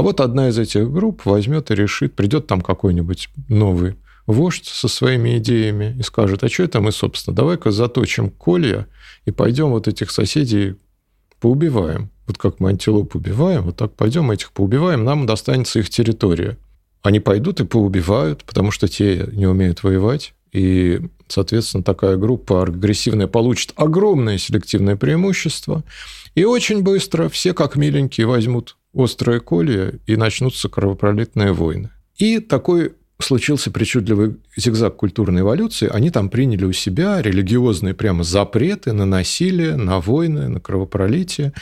А вот одна из этих групп возьмет и решит, придет там какой-нибудь новый вождь со своими идеями и скажет, а что это мы, собственно, давай-ка заточим колья и пойдем вот этих соседей поубиваем. Вот как мы антилоп убиваем, вот так пойдем этих поубиваем, нам достанется их территория. Они пойдут и поубивают, потому что те не умеют воевать. И, соответственно, такая группа агрессивная получит огромное селективное преимущество. И очень быстро все, как миленькие, возьмут острое колье и начнутся кровопролитные войны. И такой случился причудливый зигзаг культурной эволюции, они там приняли у себя религиозные прямо запреты на насилие, на войны, на кровопролитие,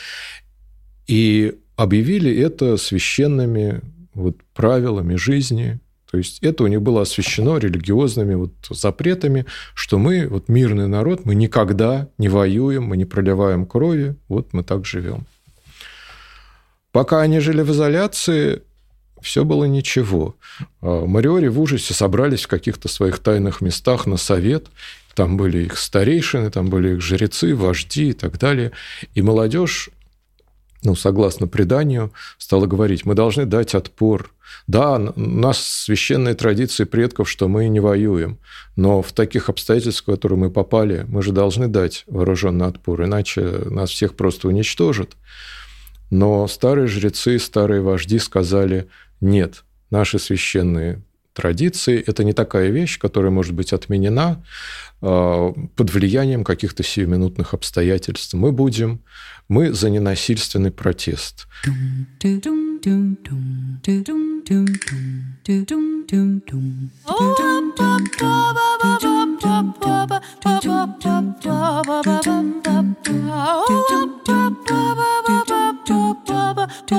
и объявили это священными вот правилами жизни. То есть это у них было освящено религиозными вот запретами, что мы, вот мирный народ, мы никогда не воюем, мы не проливаем крови, вот мы так живем. Пока они жили в изоляции, все было ничего. А Мариори в ужасе собрались в каких-то своих тайных местах на совет. Там были их старейшины, там были их жрецы, вожди и так далее. И молодежь, ну, согласно преданию, стала говорить, мы должны дать отпор. Да, у нас священные традиции предков, что мы не воюем, но в таких обстоятельствах, в которые мы попали, мы же должны дать вооруженный отпор, иначе нас всех просто уничтожат. Но старые жрецы, старые вожди сказали, нет, наши священные традиции – это не такая вещь, которая может быть отменена а, под влиянием каких-то сиюминутных обстоятельств. Мы будем, мы за ненасильственный протест. В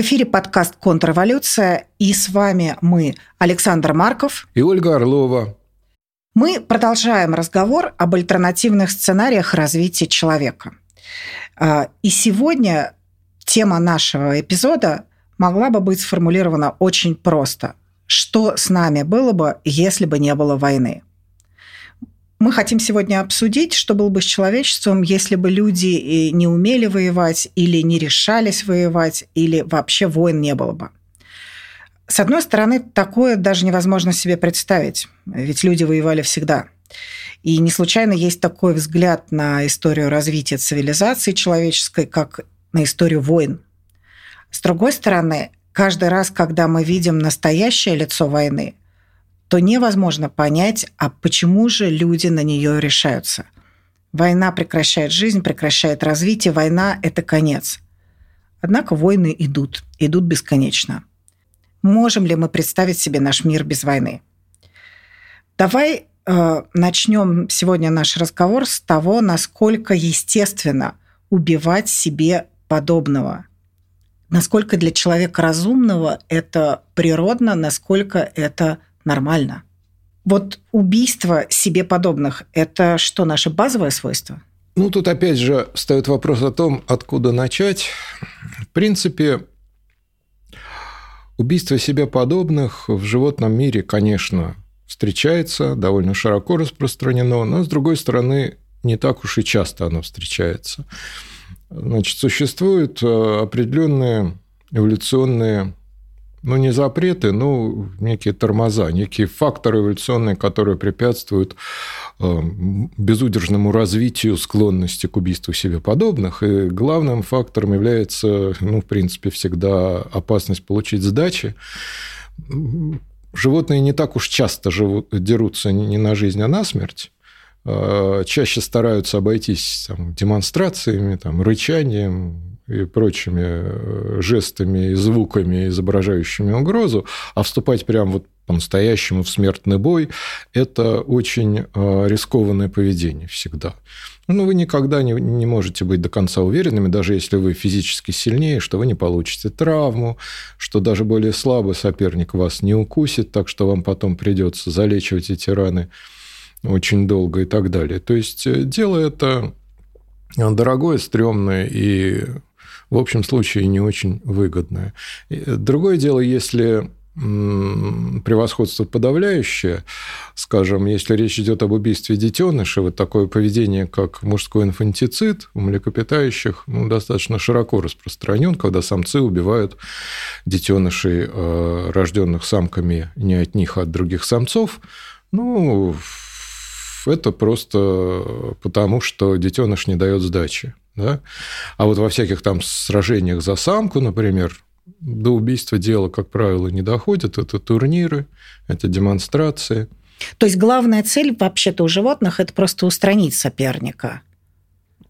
эфире подкаст «Контрреволюция» и с вами мы, Александр Марков и Ольга Орлова. Мы продолжаем разговор об альтернативных сценариях развития человека. А, и сегодня тема нашего эпизода могла бы быть сформулирована очень просто. Что с нами было бы, если бы не было войны? Мы хотим сегодня обсудить, что было бы с человечеством, если бы люди не умели воевать или не решались воевать, или вообще войн не было бы. С одной стороны, такое даже невозможно себе представить, ведь люди воевали всегда. И не случайно есть такой взгляд на историю развития цивилизации человеческой, как на историю войн. С другой стороны, каждый раз, когда мы видим настоящее лицо войны, то невозможно понять, а почему же люди на нее решаются. Война прекращает жизнь, прекращает развитие, война – это конец. Однако войны идут, идут бесконечно. Можем ли мы представить себе наш мир без войны? Давай э, начнем сегодня наш разговор с того, насколько естественно убивать себе подобного. Насколько для человека разумного это природно, насколько это нормально. Вот убийство себе подобных – это что, наше базовое свойство? Ну, тут опять же встает вопрос о том, откуда начать. В принципе, убийство себе подобных в животном мире, конечно, встречается, довольно широко распространено, но, с другой стороны, не так уж и часто оно встречается. Значит, существуют э, определенные эволюционные ну, не запреты, но некие тормоза, некие факторы эволюционные, которые препятствуют э, безудержному развитию склонности к убийству себе подобных. И главным фактором является, ну, в принципе, всегда опасность получить сдачи. Животные не так уж часто живут, дерутся не на жизнь, а на смерть э, чаще стараются обойтись там, демонстрациями, там, рычанием, и прочими э, жестами и звуками, изображающими угрозу, а вступать прямо вот по-настоящему в смертный бой – это очень э, рискованное поведение всегда. Ну, вы никогда не, не можете быть до конца уверенными, даже если вы физически сильнее, что вы не получите травму, что даже более слабый соперник вас не укусит, так что вам потом придется залечивать эти раны очень долго и так далее. То есть э, дело это дорогое, стрёмное и в общем случае не очень выгодное. Другое дело, если превосходство подавляющее. Скажем, если речь идет об убийстве детеныша, вот такое поведение, как мужской инфантицид у млекопитающих, ну, достаточно широко распространен, когда самцы убивают детенышей, э, рожденных самками не от них, а от других самцов. Ну, это просто потому, что детеныш не дает сдачи. Да? А вот во всяких там сражениях за самку, например, до убийства дело, как правило, не доходит. Это турниры, это демонстрации. То есть главная цель вообще-то у животных – это просто устранить соперника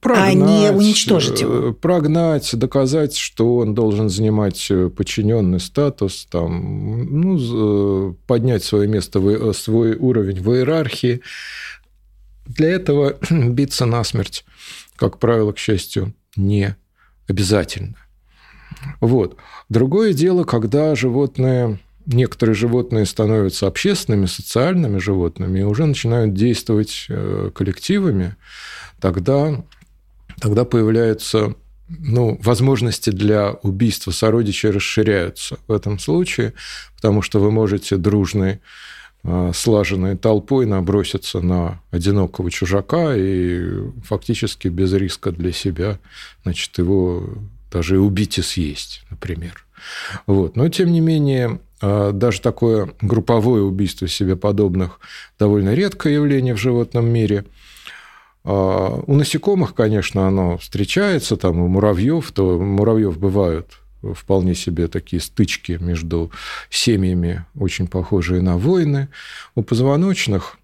прогнать, а не уничтожить его. Э, прогнать, доказать, что он должен занимать э, подчиненный статус, там, ну, поднять свое место, э, свой уровень в иерархии. Для этого биться насмерть, как правило, к счастью, не обязательно. Вот. Другое дело, когда животные, некоторые животные становятся общественными, социальными животными и уже начинают действовать э, коллективами, тогда, тогда появляются ну, возможности для убийства сородичей расширяются в этом случае, потому что вы можете дружной слаженной толпой наброситься на одинокого чужака и фактически без риска для себя значит, его даже и убить и съесть, например. Вот. Но, тем не менее, а, даже такое групповое убийство себе подобных довольно редкое явление в животном мире. А, у насекомых, конечно, оно встречается, там у муравьев, то муравьев бывают вполне себе такие стычки между семьями, очень похожие на войны. У позвоночных,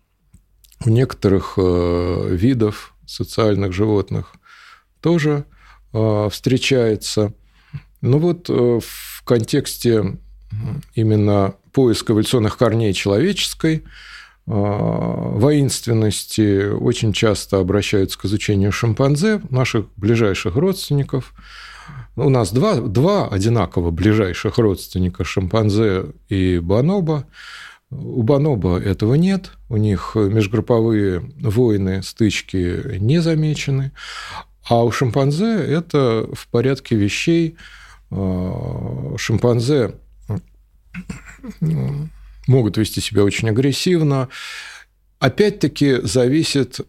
у некоторых э, видов социальных животных тоже Э, встречается. Ну вот э, в контексте именно поиска эволюционных корней человеческой воинственности очень часто обращаются к изучению шимпанзе, наших ближайших родственников. У нас два, два одинаково ближайших родственника шимпанзе и бонобо. У бонобо этого нет, у них межгрупповые войны, стычки не замечены. А у шимпанзе это в порядке вещей. А, шимпанзе могут вести себя очень агрессивно. Опять-таки зависит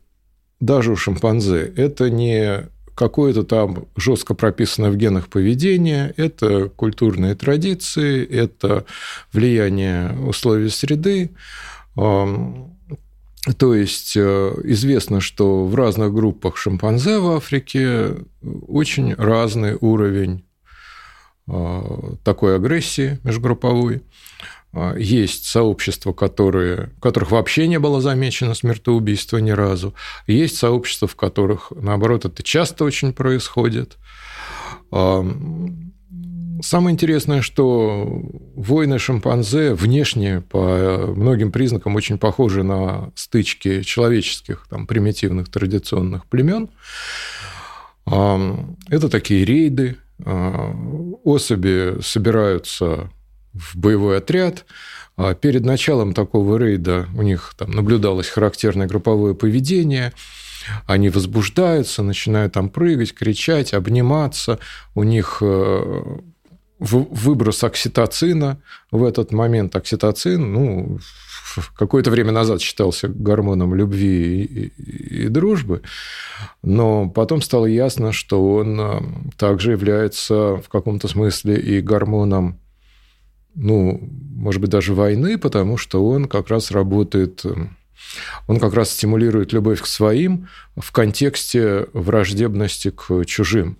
даже у шимпанзе. Это не какое-то там жестко прописанное в генах поведение, это культурные традиции, это влияние условий среды. То есть э, известно, что в разных группах шимпанзе в Африке очень разный уровень э, такой агрессии межгрупповой. Э, есть сообщества, которые, в которых вообще не было замечено смертоубийство ни разу. Есть сообщества, в которых, наоборот, это часто очень происходит. Самое интересное, что войны шимпанзе внешне по многим признакам очень похожи на стычки человеческих, там, примитивных традиционных племен. Это такие рейды, а, особи собираются в боевой отряд. А перед началом такого рейда у них там наблюдалось характерное групповое поведение – они возбуждаются, начинают там прыгать, кричать, обниматься. У них э, выброс окситоцина в этот момент. Окситоцин, ну, какое-то время назад считался гормоном любви и, и дружбы, но потом стало ясно, что он э, также является в каком-то смысле и гормоном, ну, может быть, даже войны, потому что он как раз работает э, он как раз стимулирует любовь к своим в контексте враждебности к чужим.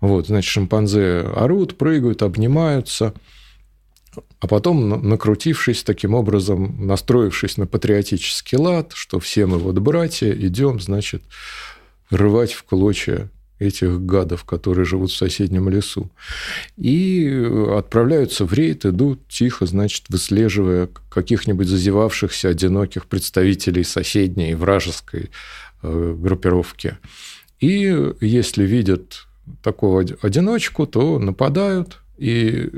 Вот, значит, шимпанзе орут, прыгают, обнимаются, а потом, накрутившись таким образом, настроившись на патриотический лад, что все мы вот братья, идем, значит, рвать в клочья этих гадов, которые живут в соседнем лесу. И отправляются в рейд, идут тихо, значит, выслеживая каких-нибудь зазевавшихся одиноких представителей соседней вражеской э, группировки. И если видят такого одиночку, то нападают. И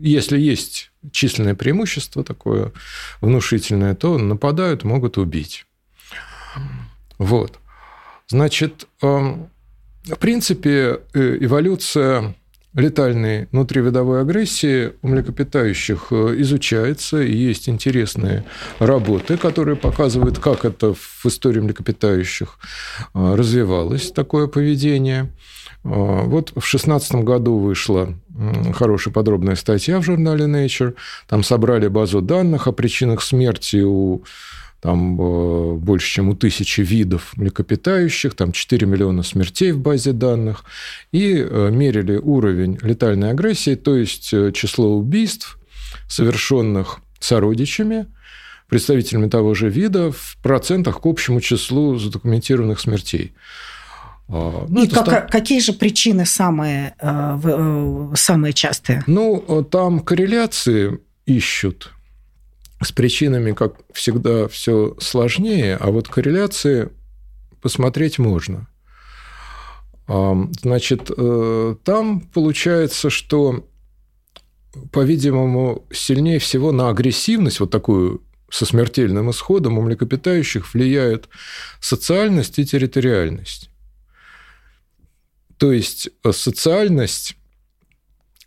если есть численное преимущество такое внушительное, то нападают, могут убить. Вот. Значит, эм, в принципе, э, эволюция летальной внутривидовой агрессии у млекопитающих э, изучается, и есть интересные работы, которые показывают, как это в истории млекопитающих э, развивалось, такое поведение. Вот в 2016 году вышла хорошая подробная статья в журнале Nature. Там собрали базу данных о причинах смерти у там э, больше, чем у тысячи видов млекопитающих, там 4 миллиона смертей в базе данных, и э, мерили уровень летальной агрессии, то есть э, число убийств, совершенных сородичами, представителями того же вида, в процентах к общему числу задокументированных смертей. А, ну, и как, став... какие же причины самые, самые частые? Ну, там корреляции ищут с причинами, как всегда, все сложнее, а вот корреляции посмотреть можно. Значит, э, там получается, что, по-видимому, сильнее всего на агрессивность, вот такую со смертельным исходом у млекопитающих влияет социальность и территориальность. То есть э, социальность,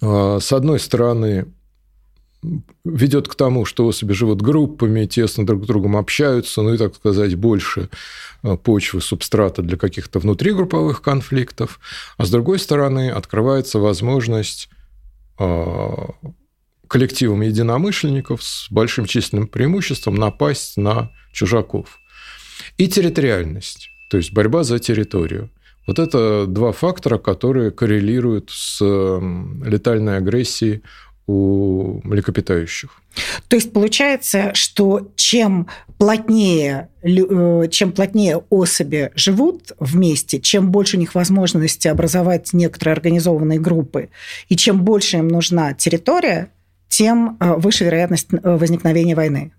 э, с одной стороны, ведет к тому, что особи живут группами, тесно друг с другом общаются, ну и, так сказать, больше э, почвы, субстрата для каких-то внутригрупповых конфликтов, а с другой стороны открывается возможность э, коллективам единомышленников с большим численным преимуществом напасть на чужаков. И территориальность, то есть борьба за территорию. Вот это два фактора, которые коррелируют с летальной агрессией у млекопитающих. То есть получается, что чем плотнее, э, чем плотнее особи живут вместе, чем больше у них возможности образовать некоторые организованные группы, и чем больше им нужна территория, тем э, выше вероятность э, возникновения войны.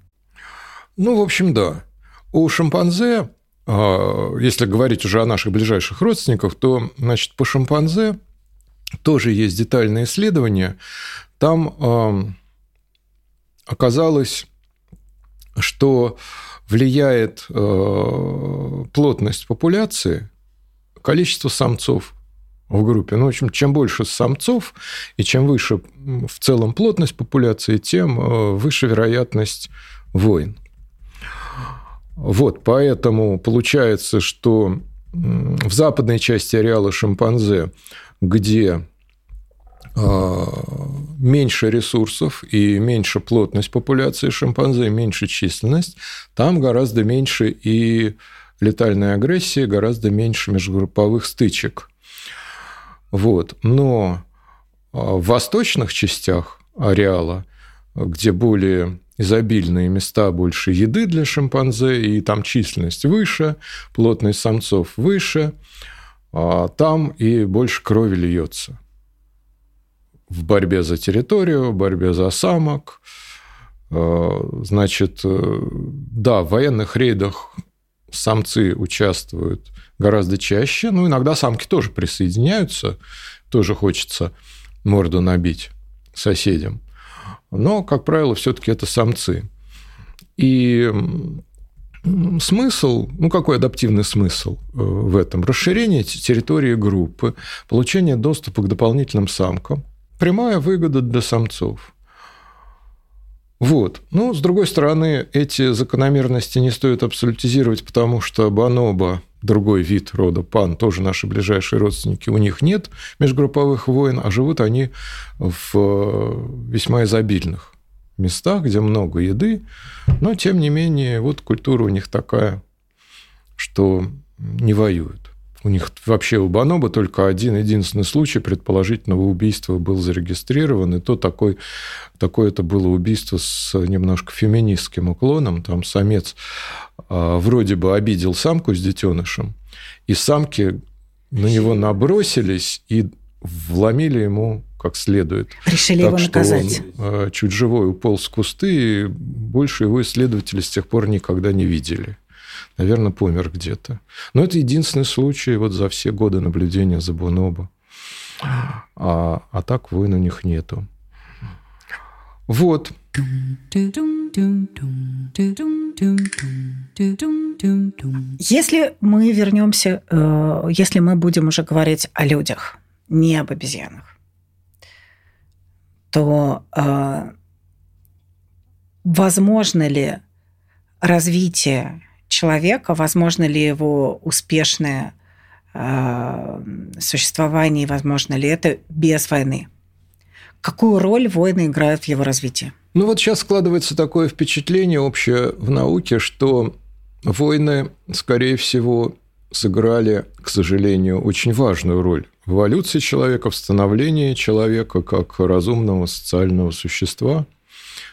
Ну, в общем, да. У шимпанзе, если говорить уже о наших ближайших родственниках, то, значит, по шимпанзе тоже есть детальные исследования, там оказалось, что влияет э, плотность популяции, количество самцов в группе. Ну, в общем, чем больше самцов и чем выше в целом плотность популяции, тем э, выше вероятность войн. Вот, поэтому получается, что в западной части ареала шимпанзе, где а, меньше ресурсов и меньше плотность популяции шимпанзе, меньше численность, там гораздо меньше и летальной агрессии, гораздо меньше межгрупповых стычек. Вот. Но а, в восточных частях ареала, где более изобильные места, больше еды для шимпанзе, и там численность выше, плотность самцов выше, а, там и больше крови льется в борьбе за территорию, в борьбе за самок. Э, значит, э, да, в военных рейдах самцы участвуют гораздо чаще, ну, иногда самки тоже присоединяются, тоже хочется морду набить соседям. Но, как правило, все-таки это самцы. И смысл, ну какой адаптивный смысл э, в этом? Расширение территории группы, получение доступа к дополнительным самкам, прямая выгода для самцов. Вот. Ну, с другой стороны, эти закономерности не стоит абсолютизировать, потому что бонобо, другой вид рода пан, тоже наши ближайшие родственники, у них нет межгрупповых войн, а живут они в э, весьма изобильных местах, где много еды, но, тем не менее, вот культура у них такая, что не воюют. У них вообще у Баноба только один единственный случай предположительного убийства был зарегистрирован, и то такой, такое это было убийство с немножко феминистским уклоном. Там самец а, вроде бы обидел самку с детенышем, и самки на него набросились и вломили ему как следует. Решили так, его наказать. Он, а, чуть живой уполз в кусты, и больше его исследователи с тех пор никогда не видели наверное, помер где-то. Но это единственный случай вот за все годы наблюдения за Бонобо. А, а так войн у них нету. Вот. Если мы вернемся, э, если мы будем уже говорить о людях, не об обезьянах, то э, возможно ли развитие человека, возможно ли его успешное э, существование, возможно ли это без войны? Какую роль войны играют в его развитии? Ну вот сейчас складывается такое впечатление общее в науке, что войны, скорее всего, сыграли, к сожалению, очень важную роль эволюции человека, в становлении человека как разумного социального существа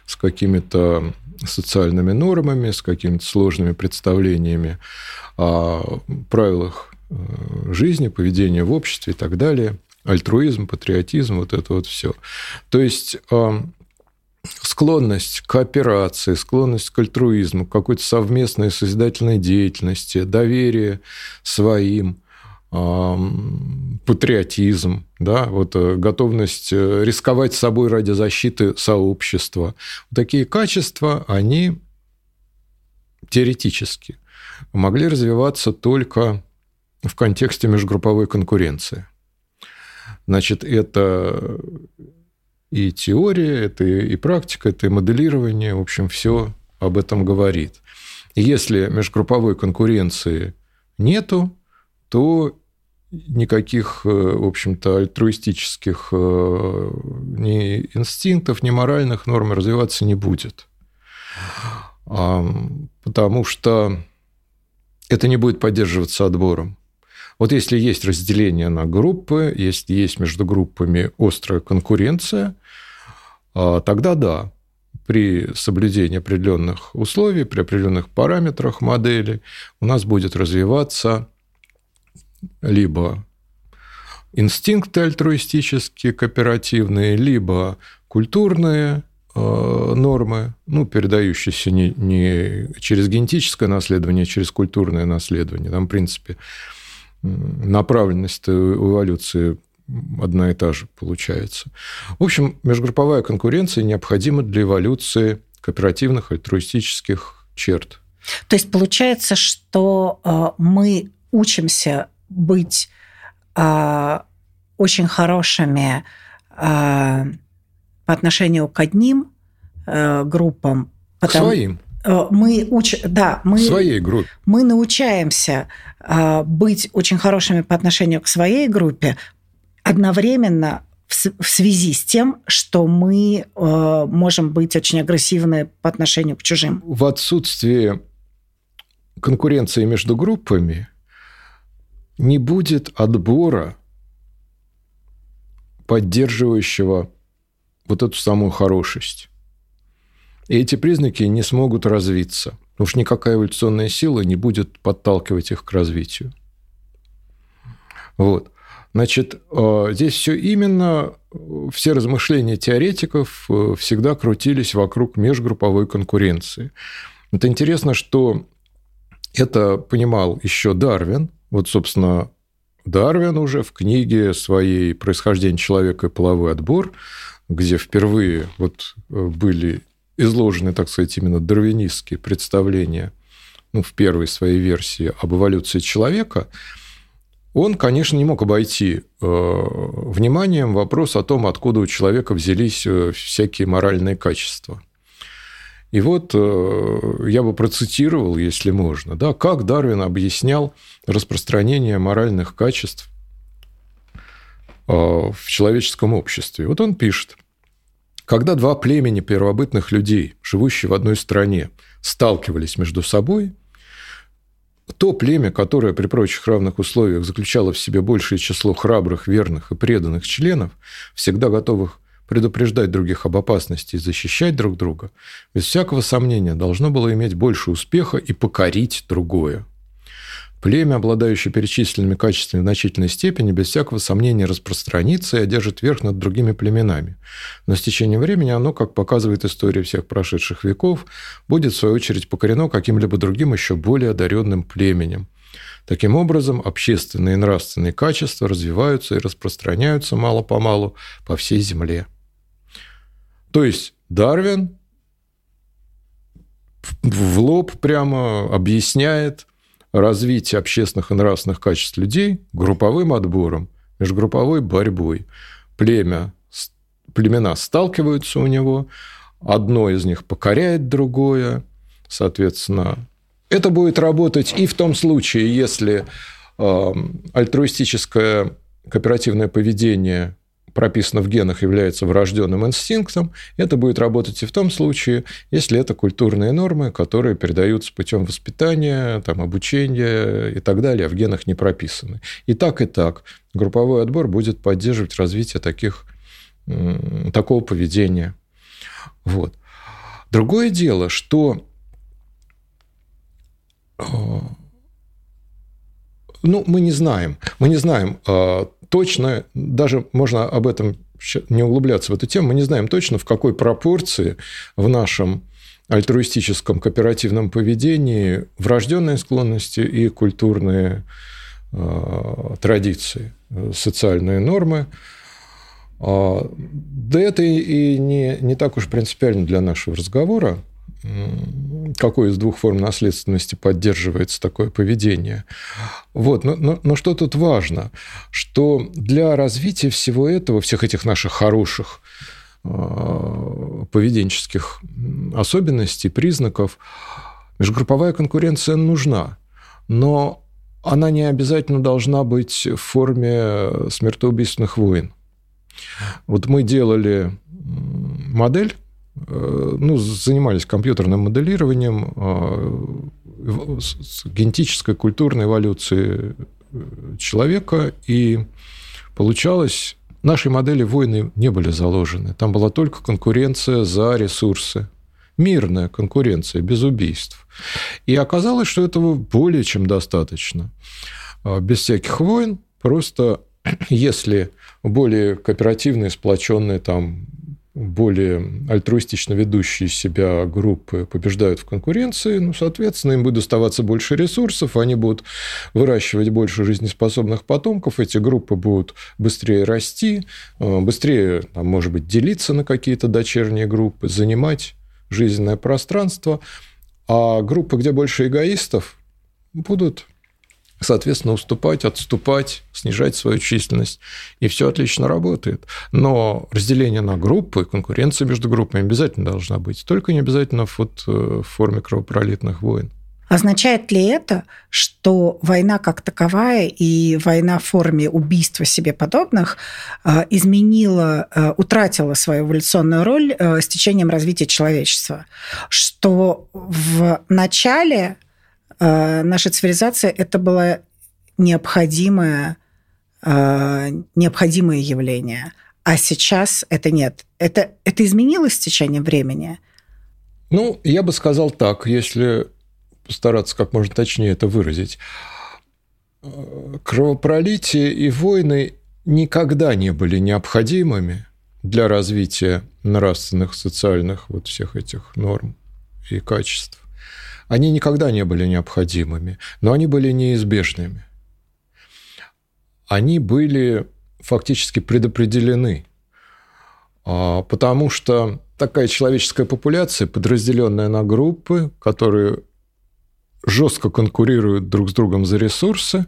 с какими-то социальными нормами, с какими-то сложными представлениями о правилах э, жизни, поведения в обществе и так далее. Альтруизм, патриотизм, вот это вот все. То есть э, склонность к кооперации, склонность к альтруизму, к какой-то совместной созидательной деятельности, доверие своим, патриотизм, да, вот э, готовность э, рисковать собой ради защиты сообщества. Такие качества, они теоретически могли развиваться только в контексте межгрупповой конкуренции. Значит, это и теория, это и практика, это и моделирование, в общем, все об этом говорит. Если межгрупповой конкуренции нету, то никаких, э, в общем-то, альтруистических э, ни инстинктов, ни моральных норм развиваться не будет. Потому что это не будет поддерживаться отбором. Вот если есть разделение на группы, если есть между группами острая конкуренция, а, тогда да, при соблюдении определенных условий, при определенных параметрах модели у нас будет развиваться либо инстинкты альтруистические, кооперативные, либо культурные э, нормы, ну, передающиеся не, не через генетическое наследование, а через культурное наследование. Там, в принципе, направленность эволюции одна и та же получается. В общем, межгрупповая конкуренция необходима для эволюции кооперативных альтруистических черт. То есть получается, что э, мы учимся быть э, очень хорошими э, по отношению к одним группам. Потому... К своим. Мы уч... да, мы, своей группе. мы научаемся быть очень хорошими по отношению к своей группе, одновременно в связи с тем, что мы э, можем быть очень агрессивны по отношению к чужим. В отсутствии конкуренции между группами не будет отбора, поддерживающего вот эту самую хорошесть. И эти признаки не смогут развиться, что никакая эволюционная сила не будет подталкивать их к развитию. Вот. Значит, э, здесь все именно, все размышления теоретиков э, всегда крутились вокруг межгрупповой конкуренции. Это интересно, что это понимал еще Дарвин. Вот, собственно, Дарвин уже в книге своей «Происхождение человека и половой отбор», где впервые вот э, были изложены, так сказать, именно дарвинистские представления ну, в первой своей версии об эволюции человека – он, конечно, не мог обойти э, вниманием вопрос о том, откуда у человека взялись э, всякие моральные качества. И вот э, я бы процитировал, если можно, да, как Дарвин объяснял распространение моральных качеств в человеческом обществе. Вот он пишет, когда два племени первобытных людей, живущие в одной стране, сталкивались между собой – то племя, которое при прочих равных условиях заключало в себе большее число храбрых, верных и преданных членов, всегда готовых предупреждать других об опасности и защищать друг друга, без всякого сомнения должно было иметь больше успеха и покорить другое. Племя, обладающее перечисленными качествами в значительной степени, без всякого сомнения распространится и одержит верх над другими племенами. Но с течением времени оно, как показывает история всех прошедших веков, будет, в свою очередь, покорено каким-либо другим еще более одаренным племенем. Таким образом, общественные и нравственные качества развиваются и распространяются мало-помалу по всей Земле. То есть Дарвин в лоб прямо объясняет – развитие общественных и нравственных качеств людей групповым отбором, межгрупповой борьбой. Племя племена сталкиваются у него, одно из них покоряет другое, соответственно. Это будет работать и в том случае, если э, альтруистическое кооперативное поведение прописано в генах, является врожденным инстинктом, это будет работать и в том случае, если это культурные нормы, которые передаются путем воспитания, там, обучения и так далее, а в генах не прописаны. И так, и так групповой отбор будет поддерживать развитие таких, такого поведения. Вот. Другое дело, что э, ну, мы не знаем. Мы не знаем а, точно, даже можно об этом не углубляться в эту тему, мы не знаем точно, в какой пропорции в нашем альтруистическом кооперативном поведении врожденные склонности и культурные э, традиции, социальные нормы. Э, да это и не, не так уж принципиально для нашего разговора какой из двух форм наследственности поддерживается такое поведение. Вот. Но, но, но что тут важно? Что для развития всего этого, всех этих наших хороших э, поведенческих особенностей, признаков, межгрупповая конкуренция нужна. Но она не обязательно должна быть в форме смертоубийственных войн. Вот мы делали модель ну, занимались компьютерным моделированием э, генетической культурной эволюции э, человека, и получалось, нашей модели войны не были заложены. Там была только конкуренция за ресурсы. Мирная конкуренция, без убийств. И оказалось, что этого более чем достаточно. Без всяких войн, просто если более кооперативные, сплоченные там более альтруистично ведущие себя группы побеждают в конкуренции, ну, соответственно, им будет доставаться больше ресурсов, они будут выращивать больше жизнеспособных потомков, эти группы будут быстрее расти, э, быстрее, там, может быть, делиться на какие-то дочерние группы, занимать жизненное пространство, а группы, где больше эгоистов, будут соответственно, уступать, отступать, снижать свою численность. И все отлично работает. Но разделение на группы, конкуренция между группами обязательно должна быть. Только не обязательно вот э, в форме кровопролитных войн. Означает ли это, что война как таковая и война в форме убийства себе подобных э, изменила, э, утратила свою эволюционную роль с течением развития человечества? Что в начале наша цивилизация это было необходимое, э, необходимое явление. А сейчас это нет. Это, это изменилось с течением времени? Ну, я бы сказал так, если постараться как можно точнее это выразить. Кровопролитие и войны никогда не были необходимыми для развития нравственных, социальных вот всех этих норм и качеств. Они никогда не были необходимыми, но они были неизбежными. Они были фактически предопределены, а, потому что такая человеческая популяция, подразделенная на группы, которые жестко конкурируют друг с другом за ресурсы,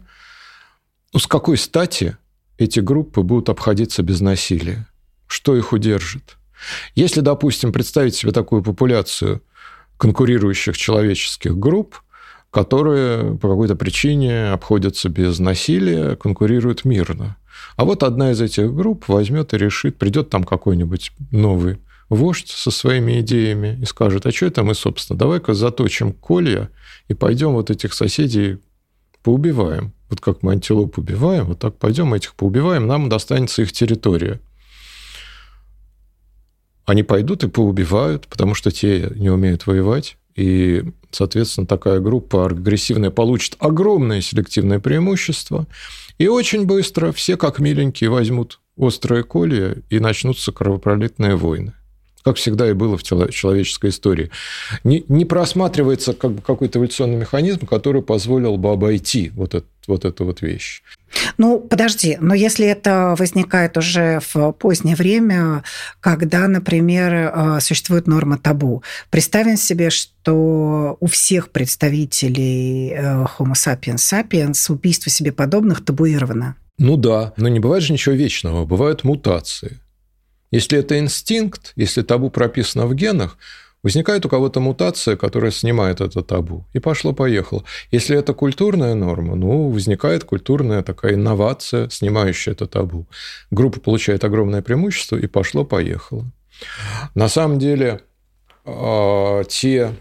ну, с какой стати эти группы будут обходиться без насилия? Что их удержит? Если, допустим, представить себе такую популяцию конкурирующих человеческих групп, которые по какой-то причине обходятся без насилия, конкурируют мирно. А вот одна из этих групп возьмет и решит, придет там какой-нибудь новый вождь со своими идеями и скажет, а что это мы, собственно, давай-ка заточим колья и пойдем вот этих соседей поубиваем. Вот как мы антилоп убиваем, вот так пойдем этих поубиваем, нам достанется их территория они пойдут и поубивают, потому что те не умеют воевать. И, соответственно, такая группа агрессивная получит огромное селективное преимущество. И очень быстро все, как миленькие, возьмут острое колье и начнутся кровопролитные войны как всегда и было в человеческой истории. Не, не просматривается как бы какой-то эволюционный механизм, который позволил бы обойти вот, это, вот эту вот вещь. Ну, подожди, но если это возникает уже в позднее время, когда, например, э, существует норма табу, представим себе, что у всех представителей э, Homo sapiens sapiens убийство себе подобных табуировано. Ну да, но не бывает же ничего вечного, бывают мутации. Если это инстинкт, если табу прописано в генах, возникает у кого-то мутация, которая снимает это табу. И пошло-поехало. Если это культурная норма, ну, возникает культурная такая инновация, снимающая это табу. Группа получает огромное преимущество, и пошло-поехало. На самом деле, а, те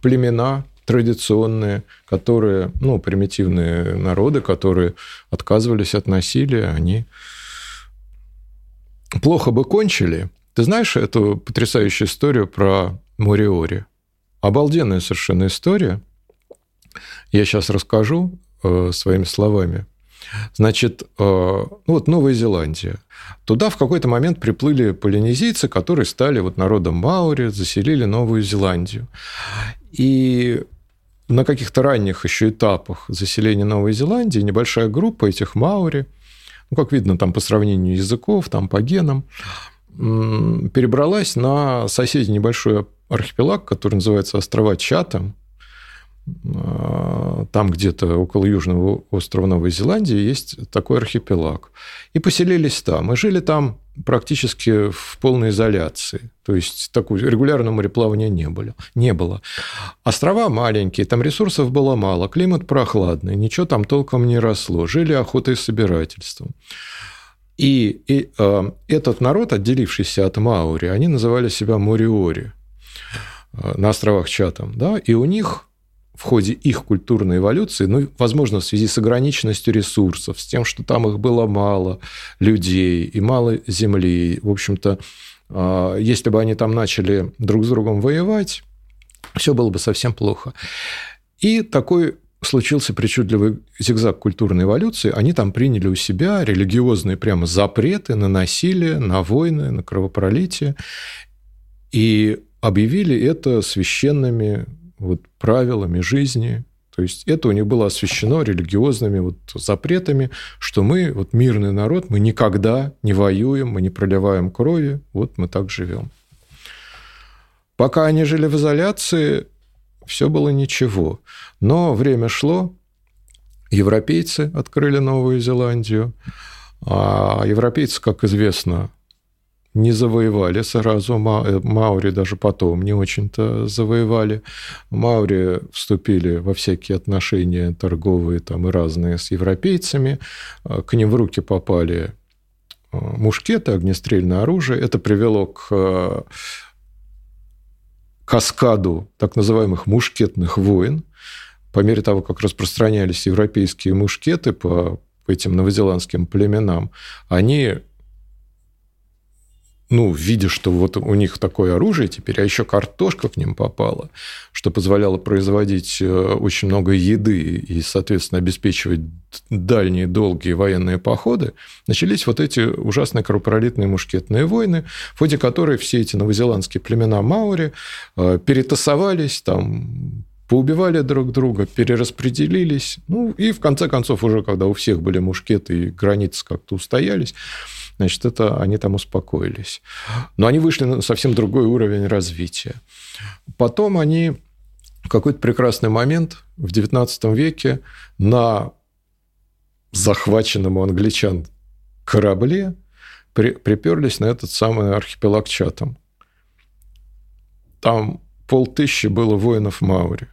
племена традиционные, которые, ну, примитивные народы, которые отказывались от насилия, они плохо бы кончили. Ты знаешь эту потрясающую историю про Мориори? Обалденная совершенно история. Я сейчас расскажу э, своими словами. Значит, э, ну вот Новая Зеландия. Туда в какой-то момент приплыли полинезийцы, которые стали вот народом Маори, заселили Новую Зеландию. И на каких-то ранних еще этапах заселения Новой Зеландии небольшая группа этих Маори – ну, как видно, там по сравнению языков, там по генам, перебралась на соседний небольшой архипелаг, который называется острова Чатам. А, там где-то около южного острова Новой Зеландии есть такой архипелаг. И поселились там. И жили там практически в полной изоляции. То есть такого регулярного мореплавания не было. не было. Острова маленькие, там ресурсов было мало, климат прохладный, ничего там толком не росло. Жили охотой и собирательством. И, и э, этот народ, отделившийся от Маури, они называли себя Мориори э, на островах Чатам. Да? И у них в ходе их культурной эволюции, ну, возможно, в связи с ограниченностью ресурсов, с тем, что там их было мало людей и мало земли, в общем-то, а, если бы они там начали друг с другом воевать, все было бы совсем плохо. И такой случился причудливый зигзаг культурной эволюции. Они там приняли у себя религиозные прямо запреты на насилие, на войны, на кровопролитие. И объявили это священными вот правилами жизни. То есть это у них было освящено религиозными вот запретами, что мы, вот мирный народ, мы никогда не воюем, мы не проливаем крови, вот мы так живем. Пока они жили в изоляции, все было ничего. Но время шло, европейцы открыли Новую Зеландию, а европейцы, как известно, не завоевали сразу. Э, Маури даже потом не очень-то завоевали. Маури вступили во всякие отношения торговые там и разные с европейцами. А, к ним в руки попали а, мушкеты, огнестрельное оружие. Это привело к а, каскаду так называемых мушкетных войн. По мере того, как распространялись европейские мушкеты по этим новозеландским племенам, они ну, видя, что вот у них такое оружие теперь, а еще картошка к ним попала, что позволяло производить э, очень много еды и, соответственно, обеспечивать дальние, долгие военные походы, начались вот эти ужасные кровопролитные мушкетные войны, в ходе которой все эти новозеландские племена Маури э, перетасовались, там, поубивали друг друга, перераспределились. Ну, и в конце концов, уже когда у всех были мушкеты и границы как-то устоялись, значит, это они там успокоились. Но они вышли на совсем другой уровень развития. Потом они в какой-то прекрасный момент в XIX веке на захваченном у англичан корабле при, приперлись на этот самый архипелаг Чатам. Там полтыщи было воинов Маури.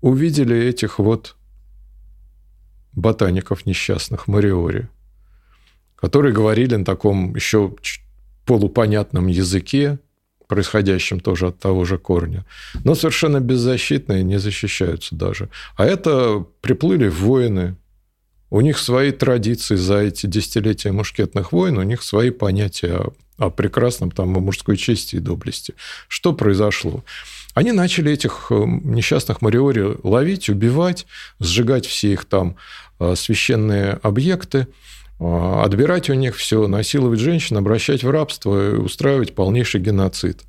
Увидели этих вот ботаников несчастных, Мариори которые говорили на таком еще полупонятном языке, происходящем тоже от того же корня, но совершенно беззащитные, не защищаются даже. А это приплыли воины, у них свои традиции за эти десятилетия мушкетных войн, у них свои понятия о, о прекрасном там, о мужской чести и доблести. Что произошло? Они начали этих э, несчастных мариори ловить, убивать, сжигать все их там э, священные объекты, отбирать у них все, насиловать женщин, обращать в рабство и устраивать полнейший геноцид.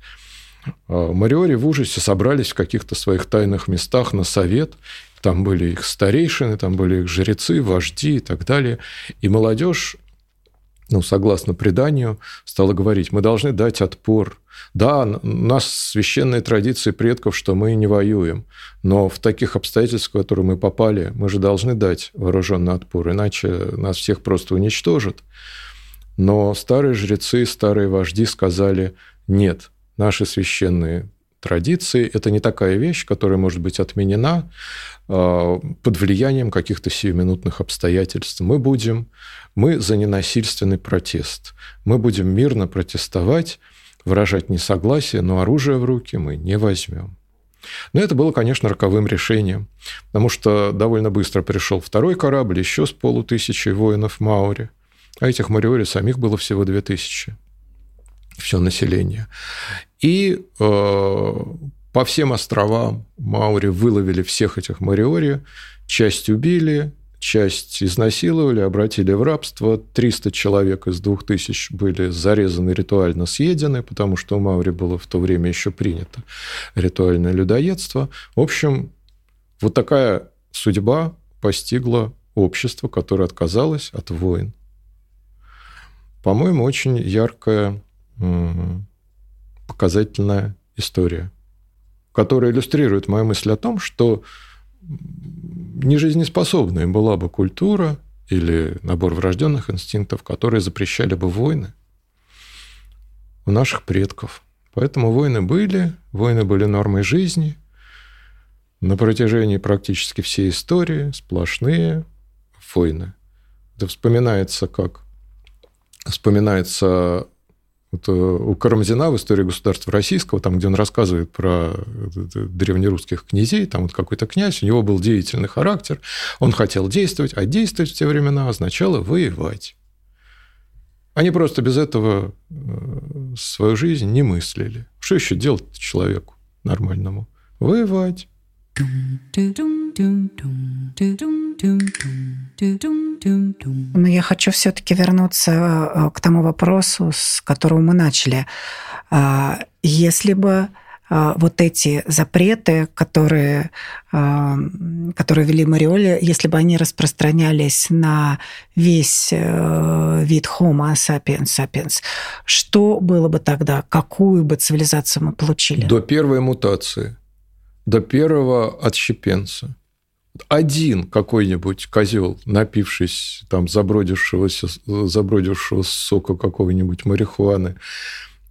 А, Мариори в ужасе собрались в каких-то своих тайных местах на совет. Там были их старейшины, там были их жрецы, вожди и так далее. И молодежь ну, согласно преданию, стала говорить, мы должны дать отпор. Да, у нас священные традиции предков, что мы не воюем, но в таких обстоятельствах, в которые мы попали, мы же должны дать вооруженный отпор, иначе нас всех просто уничтожат. Но старые жрецы, старые вожди сказали, нет, наши священные традиции – это не такая вещь, которая может быть отменена под влиянием каких-то сиюминутных обстоятельств. Мы будем, мы за ненасильственный протест. Мы будем мирно протестовать, выражать несогласие, но оружие в руки мы не возьмем. Но это было, конечно, роковым решением, потому что довольно быстро пришел второй корабль, еще с полутысячей воинов Маури, а этих Мариори самих было всего две тысячи, все население. И э, по всем островам Маури выловили всех этих Мариори, часть убили, часть изнасиловали, обратили в рабство. 300 человек из 2000 были зарезаны, ритуально съедены, потому что у Маури было в то время еще принято ритуальное людоедство. В общем, вот такая судьба постигла общество, которое отказалось от войн. По-моему, очень яркая, показательная история, которая иллюстрирует мою мысль о том, что нежизнеспособной была бы культура или набор врожденных инстинктов, которые запрещали бы войны у наших предков. Поэтому войны были, войны были нормой жизни на протяжении практически всей истории, сплошные войны. Это вспоминается как вспоминается вот э, у Карамзина в «Истории государства российского», там, где он рассказывает про древнерусских князей, там вот какой-то князь, у него был деятельный характер, он хотел действовать, а действовать в те времена означало воевать. Они просто без этого э, свою жизнь не мыслили. Что еще делать человеку нормальному? Воевать. Но я хочу все-таки вернуться к тому вопросу, с которого мы начали. Если бы вот эти запреты, которые, которые вели Мариоли, если бы они распространялись на весь вид Homo sapiens sapiens, что было бы тогда? Какую бы цивилизацию мы получили? До первой мутации – до первого отщепенца. Один какой-нибудь козел, напившись там забродившегося, забродившего сока какого-нибудь марихуаны,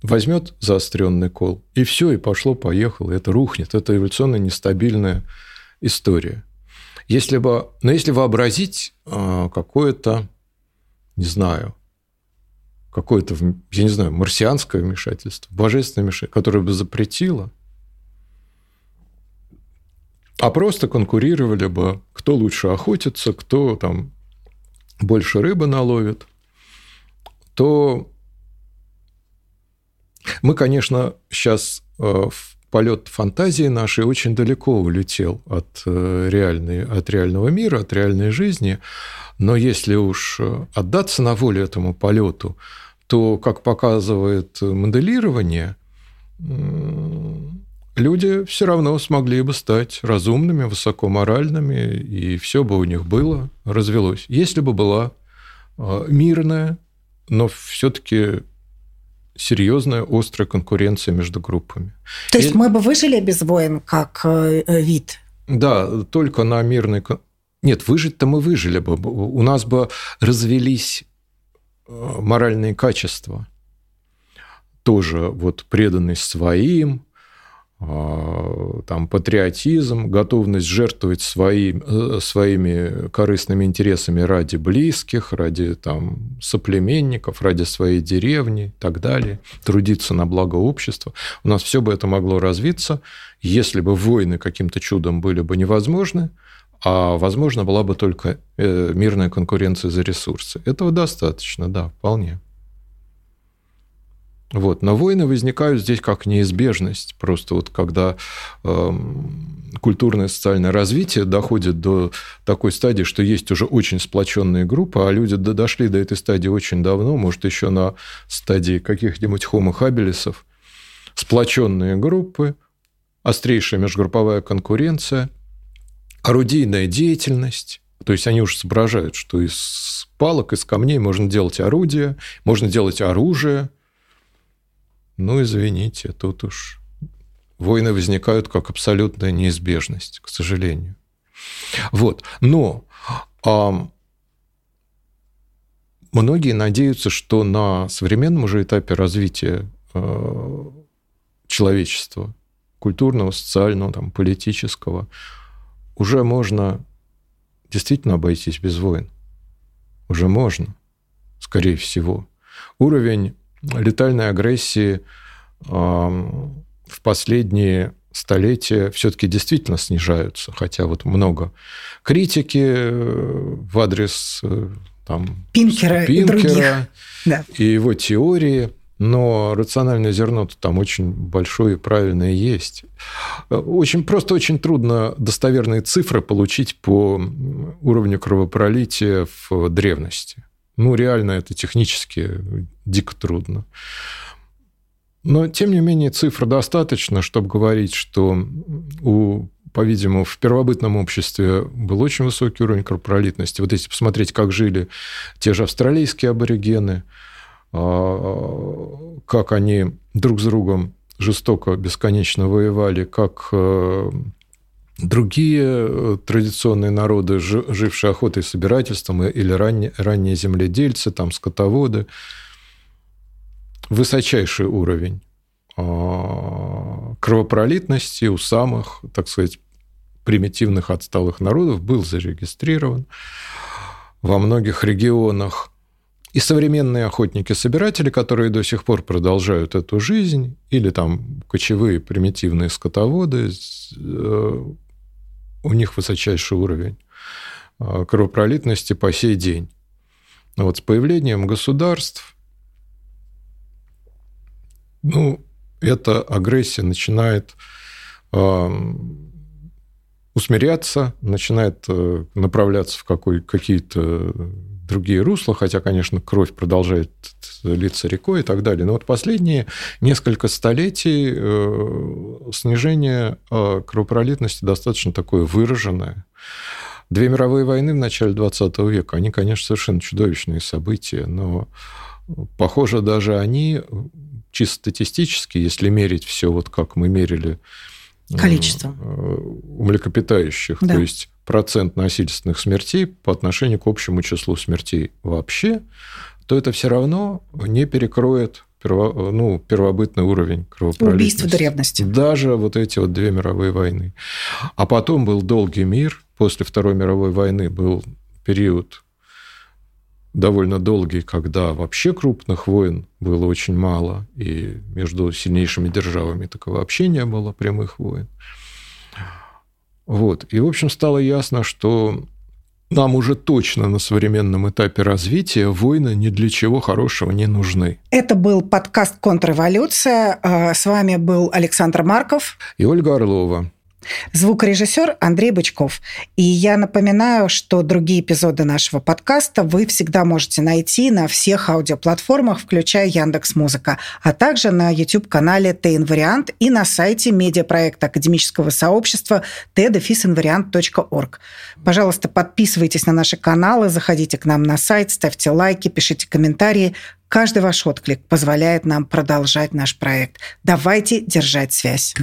возьмет заостренный кол, и все, и пошло-поехало, это рухнет. Это эволюционно нестабильная история. Если бы, но если вообразить а, какое-то, не знаю, какое-то, я не знаю, марсианское вмешательство, божественное вмешательство, которое бы запретило а просто конкурировали бы, кто лучше охотится, кто там больше рыбы наловит, то мы, конечно, сейчас э, в полет фантазии нашей очень далеко улетел от, э, реальной, от реального мира, от реальной жизни. Но если уж отдаться на волю этому полету, то, как показывает моделирование, люди все равно смогли бы стать разумными, высокоморальными, и все бы у них было, развелось. Если бы была а, мирная, но все-таки серьезная, острая конкуренция между группами. То есть и... мы бы выжили без войн как э, э, вид? Да, только на мирной... Нет, выжить-то мы выжили бы. У нас бы развелись э, моральные качества. Тоже вот преданность своим, там, патриотизм, готовность жертвовать своим, э, своими корыстными интересами ради близких, ради там, соплеменников, ради своей деревни и так далее, трудиться на благо общества. У нас все бы это могло развиться, если бы войны каким-то чудом были бы невозможны, а возможно была бы только э, мирная конкуренция за ресурсы. Этого достаточно, да, вполне. Вот. Но войны возникают здесь как неизбежность. Просто вот когда э, культурное и социальное развитие доходит до такой стадии, что есть уже очень сплоченные группы, а люди дошли до этой стадии очень давно, может, еще на стадии каких-нибудь habilis, сплоченные группы, острейшая межгрупповая конкуренция, орудийная деятельность, то есть они уже соображают, что из палок, из камней можно делать орудие, можно делать оружие – ну, извините, тут уж войны возникают как абсолютная неизбежность, к сожалению. Вот. Но а, многие надеются, что на современном уже этапе развития э, человечества, культурного, социального, там, политического, уже можно действительно обойтись без войн. Уже можно, скорее всего. Уровень летальной агрессии в последние столетия все-таки действительно снижаются, хотя вот много критики э, в адрес э, там, Пинкера, Пинкера и, других. Да. и его теории, но рациональное зерно там очень большое и правильное есть. Очень, просто очень трудно достоверные цифры получить по уровню кровопролития в древности. Ну, реально это технически дико трудно. Но, тем не менее, цифр достаточно, чтобы говорить, что у по-видимому, в первобытном обществе был очень высокий уровень кровопролитности. Вот если посмотреть, как жили те же австралийские аборигены, а, как они друг с другом жестоко, бесконечно воевали, как э, другие э, традиционные народы, жившие охотой и собирательством, или ранние, ранние земледельцы, там, скотоводы, высочайший уровень а, кровопролитности у самых, так сказать, примитивных отсталых народов был зарегистрирован во многих регионах. И современные охотники-собиратели, которые до сих пор продолжают эту жизнь, или там кочевые примитивные скотоводы, э, у них высочайший уровень а, кровопролитности по сей день. Вот с появлением государств, ну, эта агрессия начинает усмиряться, начинает э, направляться в какой, какие-то другие русла, хотя, конечно, кровь продолжает литься рекой и так далее. Но вот последние несколько столетий э, снижение э, кровопролитности достаточно такое выраженное. Две мировые войны в начале 20 века, они, конечно, совершенно чудовищные события, но, похоже, даже они чисто статистически, если мерить все вот как мы мерили количество у млекопитающих, да. то есть процент насильственных смертей по отношению к общему числу смертей вообще, то это все равно не перекроет перво, ну, первобытный уровень кровопролитности. Убийств древности. Даже вот эти вот две мировые войны. А потом был долгий мир. После Второй мировой войны был период довольно долгий, когда вообще крупных войн было очень мало, и между сильнейшими державами такого вообще не было прямых войн. Вот. И, в общем, стало ясно, что нам уже точно на современном этапе развития войны ни для чего хорошего не нужны. Это был подкаст «Контрреволюция». А, с вами был Александр Марков и Ольга Орлова. Звукорежиссер Андрей Бычков. И я напоминаю, что другие эпизоды нашего подкаста вы всегда можете найти на всех аудиоплатформах, включая Яндекс Музыка, а также на YouTube-канале ТНВариант и на сайте медиапроекта академического сообщества tdefisinvariant.org. Пожалуйста, подписывайтесь на наши каналы, заходите к нам на сайт, ставьте лайки, пишите комментарии. Каждый ваш отклик позволяет нам продолжать наш проект. Давайте держать связь.